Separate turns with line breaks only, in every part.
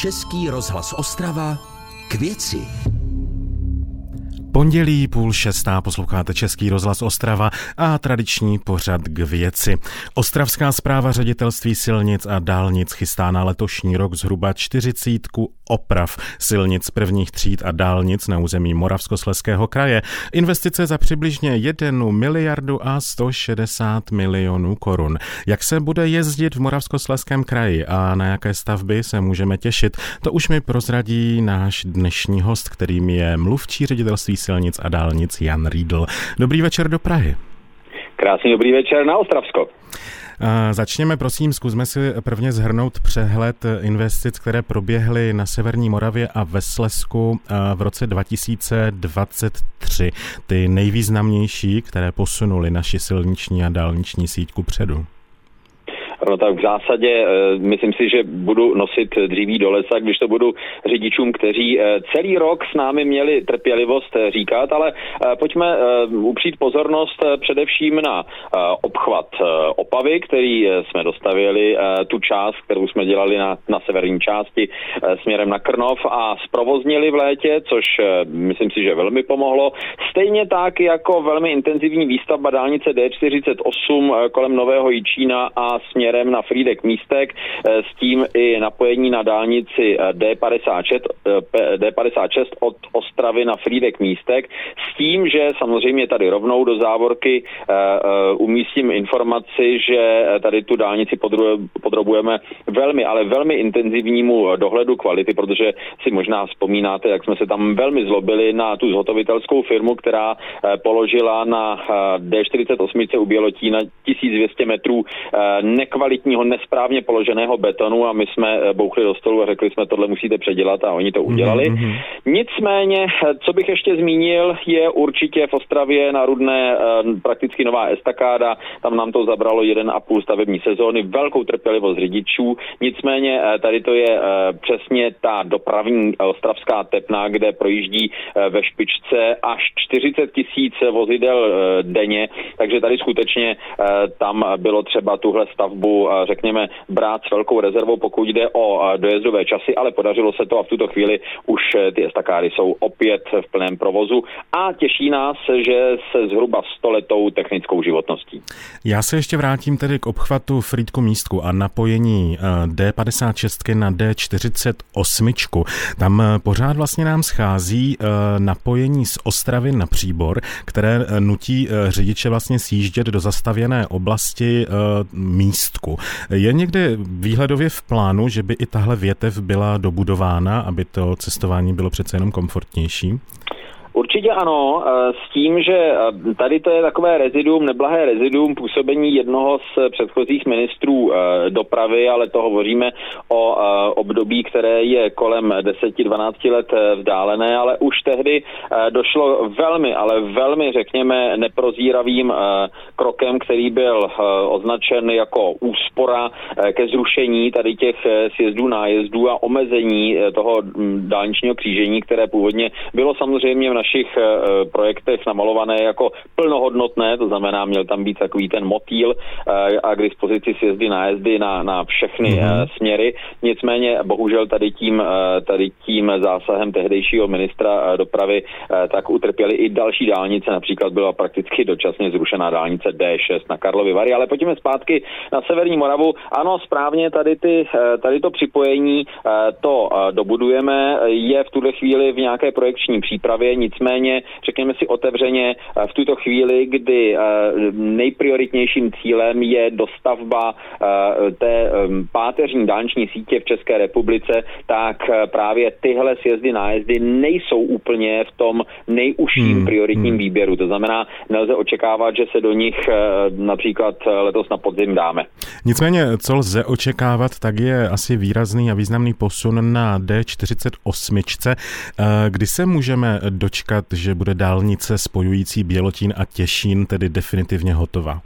Český rozhlas Ostrava k věci.
Pondělí půl šestá posloucháte Český rozhlas Ostrava a tradiční pořad k věci. Ostravská zpráva ředitelství silnic a dálnic chystá na letošní rok zhruba čtyřicítku oprav silnic prvních tříd a dálnic na území Moravskosleského kraje. Investice za přibližně 1 miliardu a 160 milionů korun. Jak se bude jezdit v Moravskosleském kraji a na jaké stavby se můžeme těšit, to už mi prozradí náš dnešní host, kterým je mluvčí ředitelství silnic a dálnic Jan Riedl. Dobrý večer do Prahy.
Krásný dobrý večer na Ostravsko.
Začněme, prosím, zkusme si prvně zhrnout přehled investic, které proběhly na Severní Moravě a ve Slesku v roce 2023. Ty nejvýznamnější, které posunuly naši silniční a dálniční síťku předu.
No tak v zásadě eh, myslím si, že budu nosit dříví do lesa, když to budu řidičům, kteří eh, celý rok s námi měli trpělivost eh, říkat, ale pojďme upřít pozornost především na obchvat Opavy, který jsme dostavili, tu část, kterou jsme dělali na, na severní části směrem na Krnov a zprovoznili v létě, což myslím si, že velmi pomohlo. Stejně tak jako velmi intenzivní výstavba dálnice D48 kolem Nového Jičína a směrem směrem na Frídek Místek eh, s tím i napojení na dálnici D56, eh, D56 eh, od Ostravy na Frídek Místek s tím, že samozřejmě tady rovnou do závorky umístím informaci, že tady tu dálnici podrobujeme velmi, ale velmi intenzivnímu dohledu kvality, protože si možná vzpomínáte, jak jsme se tam velmi zlobili na tu zhotovitelskou firmu, která položila na D48 u Bělotína 1200 metrů nekvalitní nekvalitního, nesprávně položeného betonu a my jsme eh, bouchli do stolu a řekli jsme, tohle musíte předělat a oni to udělali. Mm-hmm. Nicméně, eh, co bych ještě zmínil, je určitě v Ostravě na Rudné eh, prakticky nová estakáda, tam nám to zabralo jeden a půl stavební sezóny, velkou trpělivost řidičů, nicméně tady to je přesně ta dopravní ostravská tepna, kde projíždí ve špičce až 40 tisíc vozidel denně, takže tady skutečně tam bylo třeba tuhle stavbu stavbu, řekněme, brát s velkou rezervou, pokud jde o dojezdové časy, ale podařilo se to a v tuto chvíli už e, ty estakády jsou opět v plném provozu a těší nás, že se zhruba stoletou technickou životností.
Já se ještě vrátím tedy k obchvatu Frýdku místku a napojení e, D56 na D48. Tam e, pořád vlastně nám schází napojení z Ostravy na Příbor, které nutí řidiče vlastně sjíždět do zastavěné oblasti míst Ústku. Je někde výhledově v plánu, že by i tahle větev byla dobudována, aby to cestování bylo přece jenom komfortnější?
Určitě ano, eh, s tím, že eh, tady to je takové reziduum, neblahé reziduum působení jednoho z předchozích ministrů eh, dopravy, ale to hovoříme o období, které je kolem 10-12 let vzdálené, ale už tehdy došlo velmi, ale velmi, řekněme, neprozíravým krokem, který byl označen jako úspora ke zrušení tady těch sjezdů, nájezdů a omezení toho hm, dálničního křížení, které původně bylo samozřejmě v naší našich eh, eh, projektech namalované jako plnohodnotné, to znamená, měl tam být takový ten motýl eh, a k dispozici sjezdy nájezdy na, na všechny mm-hmm. směry. Nicméně, bohužel tady tím, tady tím zásahem tehdejšího ministra dopravy tak utrpěli i další dálnice, například byla prakticky dočasně zrušená dálnice D6 na Karlovy Vary, ale pojďme zpátky na Severní Moravu. Ano, správně tady, ty, tady to připojení to dobudujeme, je v tuhle chvíli v nějaké projekční přípravě, nicméně, řekněme si otevřeně, eh, v tuto chvíli, kdy eh, nejprioritnějším cílem je dostavba eh, té páteřní dálniční sítě v České republice, tak právě tyhle sjezdy nájezdy nejsou úplně v tom nejužším hmm, prioritním hmm. výběru. To znamená, nelze očekávat, že se do nich například letos na podzim dáme.
Nicméně, co lze očekávat, tak je asi výrazný a významný posun na D48, kdy se můžeme dočkat čekat, že bude dálnice spojující Bělotín a Těšín tedy definitivně hotová?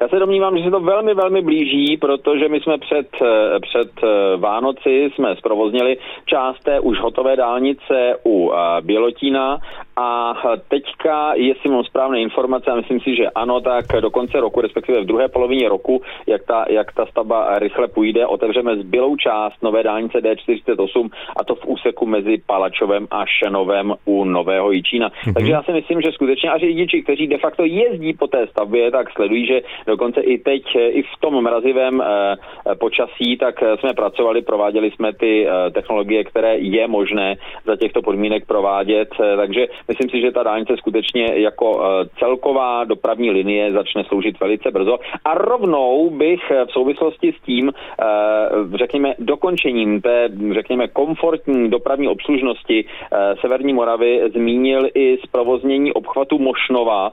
Já se domnívám, že se to velmi, velmi blíží, protože my jsme před, eh, před eh, Vánoci jsme zprovoznili část té už hotové dálnice u eh, Bělotína a teďka, jestli mám správné informace, a myslím si, že ano, tak do konce roku, respektive v druhé polovině roku, jak ta, jak ta stavba rychle půjde, otevřeme zbylou část nové dálnice D48 a to v úseku mezi Palačovem a Šenovem u Nového Jičína. Mm-hmm. Takže já si myslím, že skutečně a řidiči, kteří de facto jezdí po té stavbě, tak sledují, že dokonce i teď, i v tom mrazivém eh, počasí, tak jsme pracovali, prováděli jsme ty eh, technologie, které je možné za těchto podmínek provádět. Eh, takže myslím si, že ta dálnice skutečně jako eh, celková dopravní linie začne sloužit velice brzo. A rovnou bych eh, v souvislosti s tím, řekněme, dokončením té, řekněme, komfortní dopravní obslužnosti Severní Moravy zmínil i zprovoznění obchvatu Mošnova,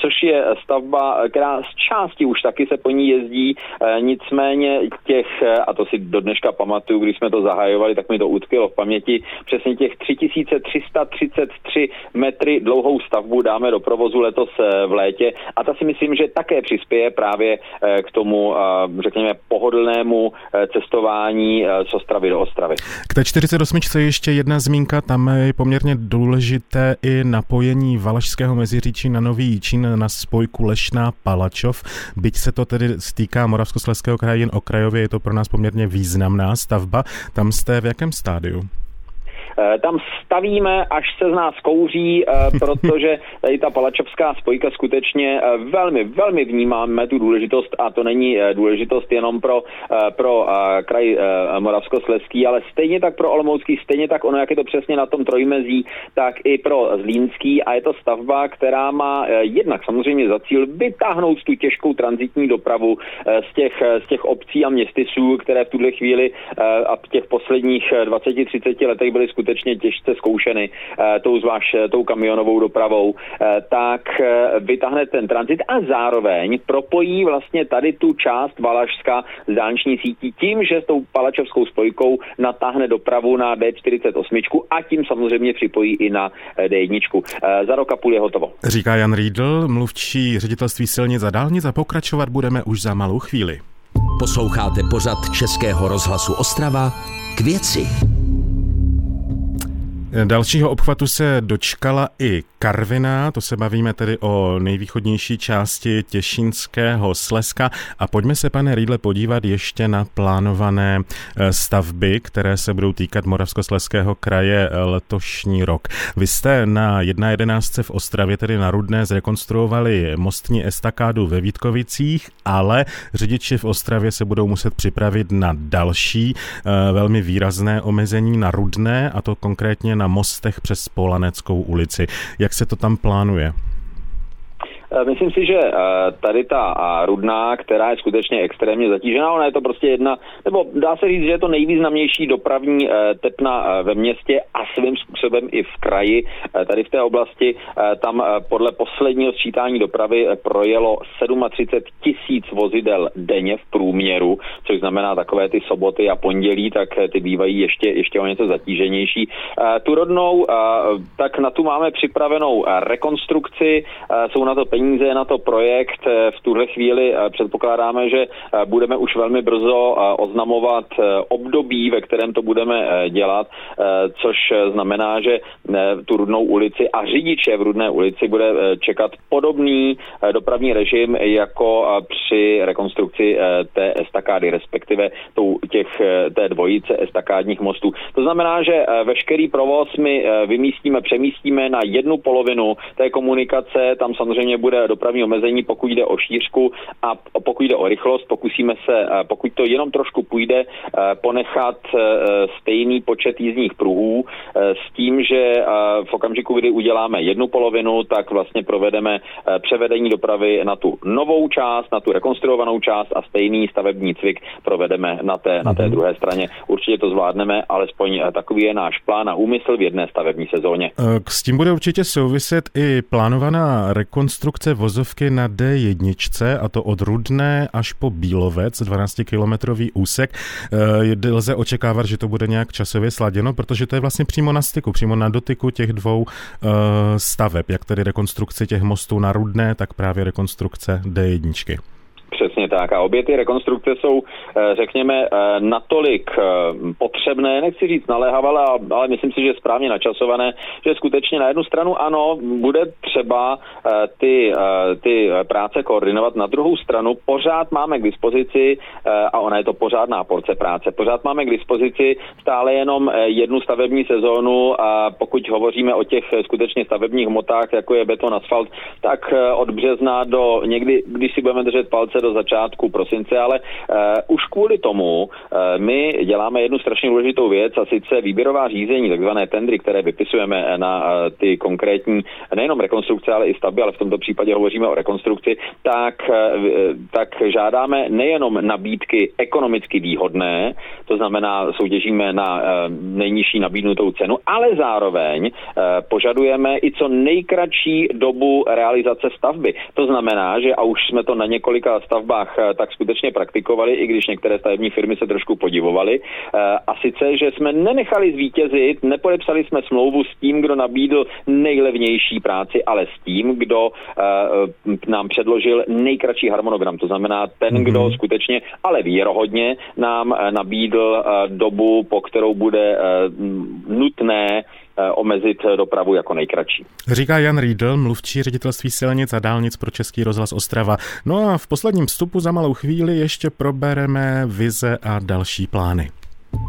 což je stavba, která z části už taky se po ní jezdí, nicméně těch, a to si do dneška pamatuju, když jsme to zahajovali, tak mi to utkvělo v paměti, přesně těch 3333 metry dlouhou stavbu dáme do provozu letos eh, v létě a ta si myslím, že také přispěje právě eh, k tomu, eh, řekněme, pohodlnému cestování z Ostravy do Ostravy.
K té 48 ještě jedna zmínka, tam je poměrně důležité i napojení Valašského meziříčí na Nový Jíčín na spojku Lešná Palačov. Byť se to tedy stýká Moravskoslezského kraje jen okrajově, je to pro nás poměrně významná stavba. Tam jste v jakém stádiu?
Eh, tam stavíme, až se z nás kouří, eh, protože tady ta palačovská spojka skutečně eh, velmi, velmi vnímáme tu důležitost a to není důležitost jenom pro, pro kraj Moravskosleský, ale stejně tak pro Olomoucký, stejně tak ono, jak je to přesně na tom trojmezí, tak i pro Zlínský. A je to stavba, která má jednak samozřejmě za cíl vytáhnout tu těžkou transitní dopravu z těch, z těch obcí a městysů, které v tuhle chvíli a v těch posledních 20-30 letech byly skutečně skutečně těžce zkoušeny eh, tou zvlášť eh, tou kamionovou dopravou, eh, tak vytáhne ten transit a zároveň propojí vlastně tady tu část Valašska z dálniční sítí tím, že s tou palačovskou spojkou natáhne dopravu na D48 a tím samozřejmě připojí i na D1. Za rok a půl je hotovo.
Říká Jan Riedl, mluvčí ředitelství silnic a dálnic a pokračovat budeme už za malou chvíli.
Posloucháte pořad Českého rozhlasu Ostrava k věci.
Dalšího obchvatu se dočkala i Karviná, to se bavíme tedy o nejvýchodnější části Těšínského Slezska a pojďme se, pane Rýdle, podívat ještě na plánované eh, stavby, které se budou týkat Moravskoslezského kraje eh, letošní rok. Vy jste na 1.11. v Ostravě, tedy na Rudné, zrekonstruovali mostní estakádu ve Vítkovicích, ale řidiči v Ostravě se budou muset připravit na další eh, velmi výrazné omezení na Rudné, a to konkrétně na mostech přes Polaneckou ulici. Jak se to tam plánuje?
Eh, myslím si, že eh, tady ta Rudná, která je skutečně extrémně zatížená, ona je to prostě jedna, nebo dá se říct, že je to nejvýznamnější dopravní eh, tepna ve městě a svým způsobem i v kraji. Tady v té oblasti tam podle posledního sčítání dopravy projelo 37 tisíc vozidel denně v průměru, což znamená takové ty soboty a pondělí, tak ty bývají ještě, ještě o něco zatíženější. Tu rodnou, tak na tu máme připravenou rekonstrukci, jsou na to peníze peníze na to projekt. Eh, v tuhle chvíli eh, předpokládáme, že eh, budeme už velmi brzo oznamovat období, ve kterém to budeme dělat, což znamená, že tu Rudnou ulici a řidiče v Rudné ulici bude čekat podobný dopravní režim jako při rekonstrukci té estakády, respektive těch, té dvojice estakádních mostů. To znamená, že veškerý provoz my vymístíme, přemístíme na jednu polovinu té komunikace, tam samozřejmě bude bude dopravní omezení, pokud jde o šířku a pokud jde o rychlost, pokusíme se, eh, pokud to jenom trošku půjde, eh, ponechat eh, stejný počet jízdních pruhů s tím, že v okamžiku, kdy uděláme jednu polovinu, tak vlastně provedeme převedení dopravy na tu novou část, na tu rekonstruovanou část a stejný stavební cvik provedeme na té, na té mhm. druhé straně. Určitě to zvládneme, alespoň takový je náš plán a úmysl v jedné stavební sezóně.
S tím bude určitě souviset i plánovaná rekonstrukce konstrukce vozovky na D1, a to od Rudné až po Bílovec, 12-kilometrový úsek. E, lze očekávat, že to bude nějak časově sladěno, protože to je vlastně přímo na styku, přímo na dotyku těch dvou e, staveb, jak tedy rekonstrukce těch mostů na Rudné, tak právě rekonstrukce D1.
Přesně tak. A obě ty rekonstrukce jsou, eh, řekněme, eh, natolik eh, potřebné, nechci říct naléhavé, ale myslím si, že správně načasované, že skutečně na jednu stranu ano, bude třeba ty, ty práce koordinovat, na druhou stranu pořád máme k dispozici, a ona je to pořádná porce práce, pořád máme k dispozici stále jenom jednu stavební sezónu a pokud hovoříme o těch skutečně stavebních hmotách, jako je beton, asfalt, tak od března do někdy, když si budeme držet palce do začátku prosince, ale uh, už kvůli tomu uh, my děláme jednu strašně důležitou věc a sice výběrová řízení, takzvané tendry, které vypisujeme na uh, ty konkrétní nejenom rekonstrukce, ale i stavby, ale v tomto případě hovoříme o rekonstrukci, tak, uh, tak žádáme nejenom nabídky ekonomicky výhodné, to znamená soutěžíme na uh, nejnižší nabídnutou cenu, ale zároveň uh, požadujeme i co nejkratší dobu realizace stavby. To znamená, že a už jsme to na několika stavbách eh, tak skutečně praktikovali, i když některé stavební firmy se trošku podivovaly. Eh, a sice, že jsme nenechali zvítězit, nepodepsali jsme smlouvu s tím, kdo nabídl nejlevnější práci, ale s tím, kdo eh, nám předložil nejkratší harmonogram. To znamená ten, mm-hmm. kdo skutečně, ale věrohodně nám nabídl dobu, po kterou bude nutné omezit dopravu jako nejkratší.
Říká Jan Riedl, mluvčí ředitelství silnic a dálnic pro Český rozhlas Ostrava. No a v posledním vstupu za malou chvíli ještě probereme vize a další plány.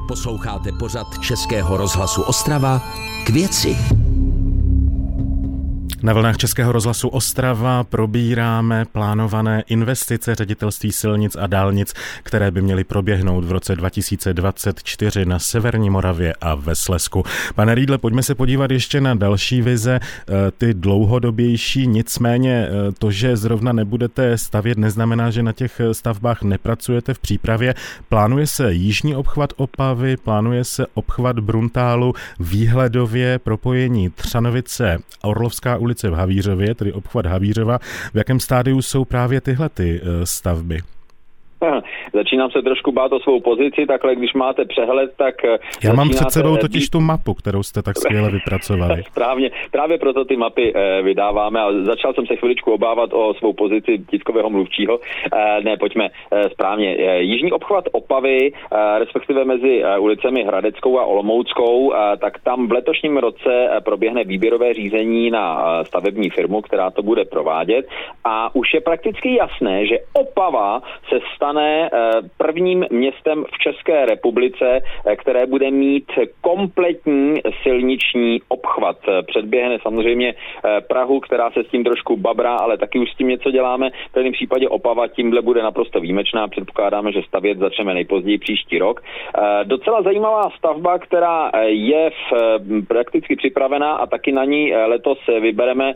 Posloucháte pořad Českého rozhlasu Ostrava k věci.
Na vlnách Českého rozhlasu Ostrava probíráme plánované investice ředitelství silnic a dálnic, které by měly proběhnout v roce 2024 na Severní Moravě a ve Slesku. Pane Rýdle, pojďme se podívat ještě na další vize, eh, ty dlouhodobější, nicméně eh, to, že zrovna nebudete stavět, neznamená, že na těch stavbách nepracujete v přípravě. Plánuje se jižní obchvat Opavy, plánuje se obchvat Bruntálu, výhledově propojení Třanovice, Orlovská ulice ulice v Havířově, tedy obchvat Havířova. V jakém stádiu jsou právě tyhle ty eh, stavby?
Začínám se trošku bát o svou pozici, takhle když máte přehled, tak... Eh,
Já mám před sebou totiž tu mapu, kterou jste tak skvěle vypracovali.
Správně, právě proto ty mapy eh, vydáváme a začal jsem se chviličku obávat o svou pozici tiskového mluvčího. Eh, ne, pojďme správně. Jižní obchvat Opavy, respektive mezi ulicemi Hradeckou a Olomouckou, tak tam v letošním roce proběhne výběrové řízení na stavební firmu, která to bude provádět a už je prakticky jasné, že Opava se stane prvním městem v České republice, eh, které bude mít kompletní silniční obchvat. Předběhne samozřejmě eh, Prahu, která se s tím trošku babrá, ale taky už s tím něco děláme. V každém případě Opava tímhle bude naprosto výjimečná. Předpokládáme, že stavět začneme nejpozději příští rok. Eh, docela zajímavá stavba, která je v, prakticky připravená a taky na ní letos vybereme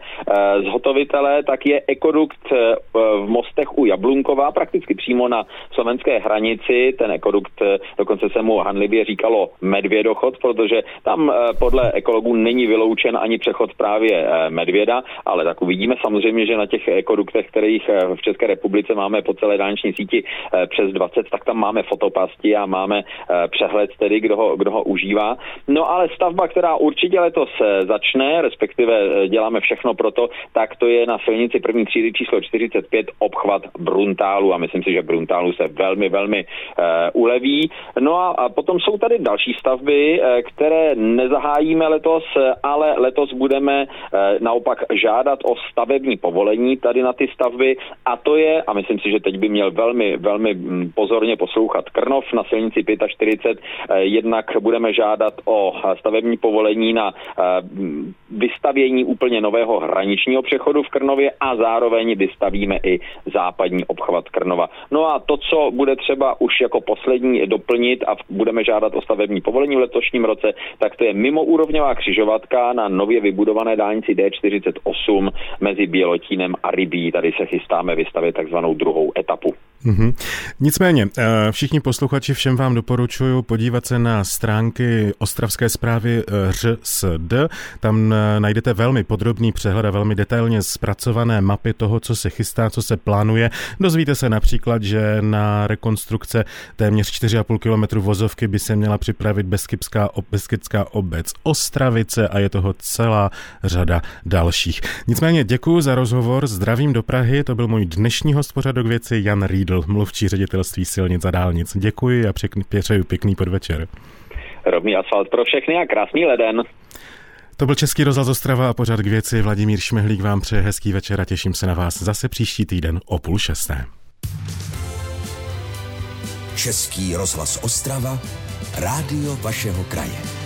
zhotovitele, tak je ekodukt v Mostech u Jablunkova, prakticky přímo na slovenské hranici. Ten ekodukt eh, dokonce se mu hanlivě říkalo medvědochod, protože tam eh, podle ekologů není vyloučen ani přechod právě eh, medvěda, ale tak uvidíme samozřejmě, že na těch ekoduktech, kterých v České republice máme po celé dálniční síti přes 20, tak tam máme fotopasti a máme přehled tedy, kdo ho, kdo ho užívá. No ale stavba, která určitě letos začne, respektive děláme všechno pro to, tak to je na silnici první třídy číslo 45 obchvat Bruntálu a myslím si, že Bruntálu se velmi, velmi uh, uleví. No a, potom jsou tady další stavby, uh, které nezahájíme letos, ale letos budeme uh, naopak žádat o stavební povolení tady na ty stavby a to je, a myslím si, že teď by měl velmi, velmi mm, pozorně poslouchat Krnov na silnici 45, jednak budeme žádat o stavební povolení na vystavění úplně nového hraničního přechodu v Krnově a zároveň vystavíme i západní obchvat Krnova. No a to, co bude třeba už jako poslední doplnit a budeme žádat o stavební povolení v letošním roce, tak to je mimoúrovňová křižovatka na nově vybudované dálnici D48 mezi Bělotínem a Rybí. Tady se chystáme vystavit takzvanou druhou etapu.
Mm-hmm. Nicméně, eh, všichni posluchači, všem vám doporučuji podívat se na stránky Ostravské zprávy eh, ŘSD. Tam eh, najdete velmi podrobný přehled a velmi detailně zpracované mapy toho, co se chystá, co se plánuje. Dozvíte se například, že na rekonstrukce téměř 4,5 km vozovky by se měla připravit Beskybská, Beskybská obec Ostravice a je toho celá řada dalších. Nicméně děkuji za rozhovor, zdravím do Prahy, to byl můj dnešní host pořadu věci Jan Riedl, mluvčí ředitelství silnic a dálnic. Děkuji a přeji pěkný podvečer.
Rovný asfalt pro všechny a krásný leden.
To byl Český rozhlas Ostrava a pořad k věci. Vladimír Šmehlík vám přeje hezký večer a těším se na vás zase příští týden o půl šesté.
Český rozhlas Ostrava, rádio vašeho kraje.